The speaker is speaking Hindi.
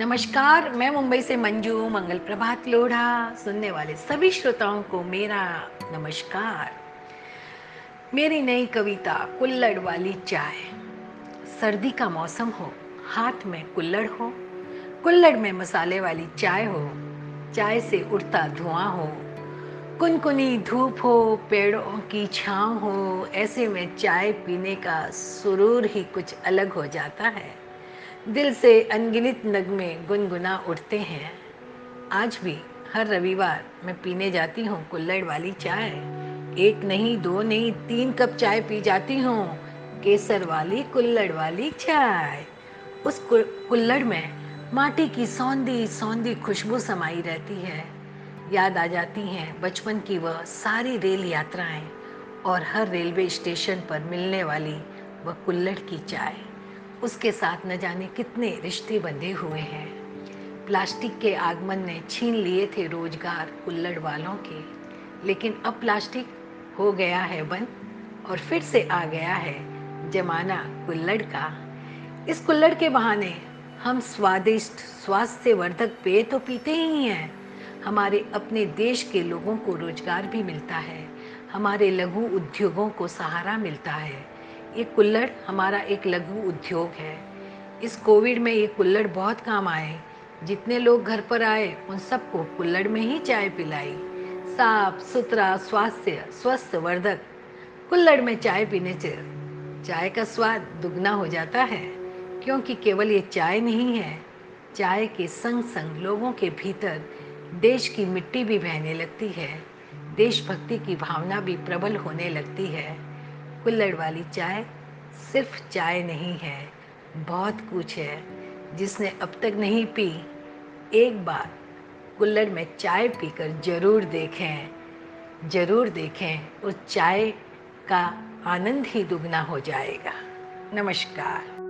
नमस्कार, मैं मुंबई से मंजू, मंगल प्रभात लोढ़ा, सुनने वाले सभी श्रोताओं को मेरा नमस्कार। मेरी नई कविता, कुल्लड़ वाली चाय। सर्दी का मौसम हो, हाथ में कुल्लड़ हो, कुल्लड़ में मसाले वाली चाय हो, चाय से उड़ता धुआँ हो, कुनकुनी धूप हो, पेड़ों की छाँव हो, ऐसे में चाय पीने का सुरूर ही कुछ अलग हो जाता है। दिल से अनगिनत नगमे गुनगुना उठते हैं। आज भी हर रविवार मैं पीने जाती हूँ, कुल्लड़ वाली चाय। एक नहीं, दो नहीं, तीन कप चाय पी जाती हूँ, केसर वाली, कुल्लड़ वाली चाय। उस कुल्लड़ में माटी की सौंधी सौंधी खुशबू समाई रहती है। याद आ जाती हैं बचपन की वह सारी रेल यात्राएँ और हर रेलवे स्टेशन पर मिलने वाली वह कुल्लड़ की चाय। उसके साथ न जाने कितने रिश्ते बंधे हुए हैं। प्लास्टिक के आगमन ने छीन लिए थे रोज़गार कुल्लड़ वालों के। लेकिन अब प्लास्टिक हो गया है बंद और फिर से आ गया है जमाना कुल्लड़ का। इस कुल्लड़ के बहाने हम स्वादिष्ट, स्वास्थ्यवर्धक पेय तो पीते ही हैं। हमारे अपने देश के लोगों को रोज़गार भी मिलता है। हमारे लघु उद्योगों को सहारा मिलता है। ये कुल्लड़ हमारा एक लघु उद्योग है। इस कोविड में ये कुल्लड़ बहुत काम आए। जितने लोग घर पर आए, उन सबको कुल्लड़ में ही चाय पिलाई। साफ़, सुथरा, स्वास्थ्य स्वस्थ वर्धक कुल्लड़ में चाय पीने से चाय का स्वाद दुगना हो जाता है, क्योंकि केवल ये चाय नहीं है। चाय के संग संग लोगों के भीतर देश की मिट्टी भी बहने लगती है। देशभक्ति की भावना भी प्रबल होने लगती है। कुल्लड़ वाली चाय सिर्फ़ चाय नहीं है, बहुत कुछ है। जिसने अब तक नहीं पी, एक बार कुल्लड़ में चाय पीकर ज़रूर देखें। ज़रूर देखें, उस चाय का आनंद ही दुगना हो जाएगा। नमस्कार।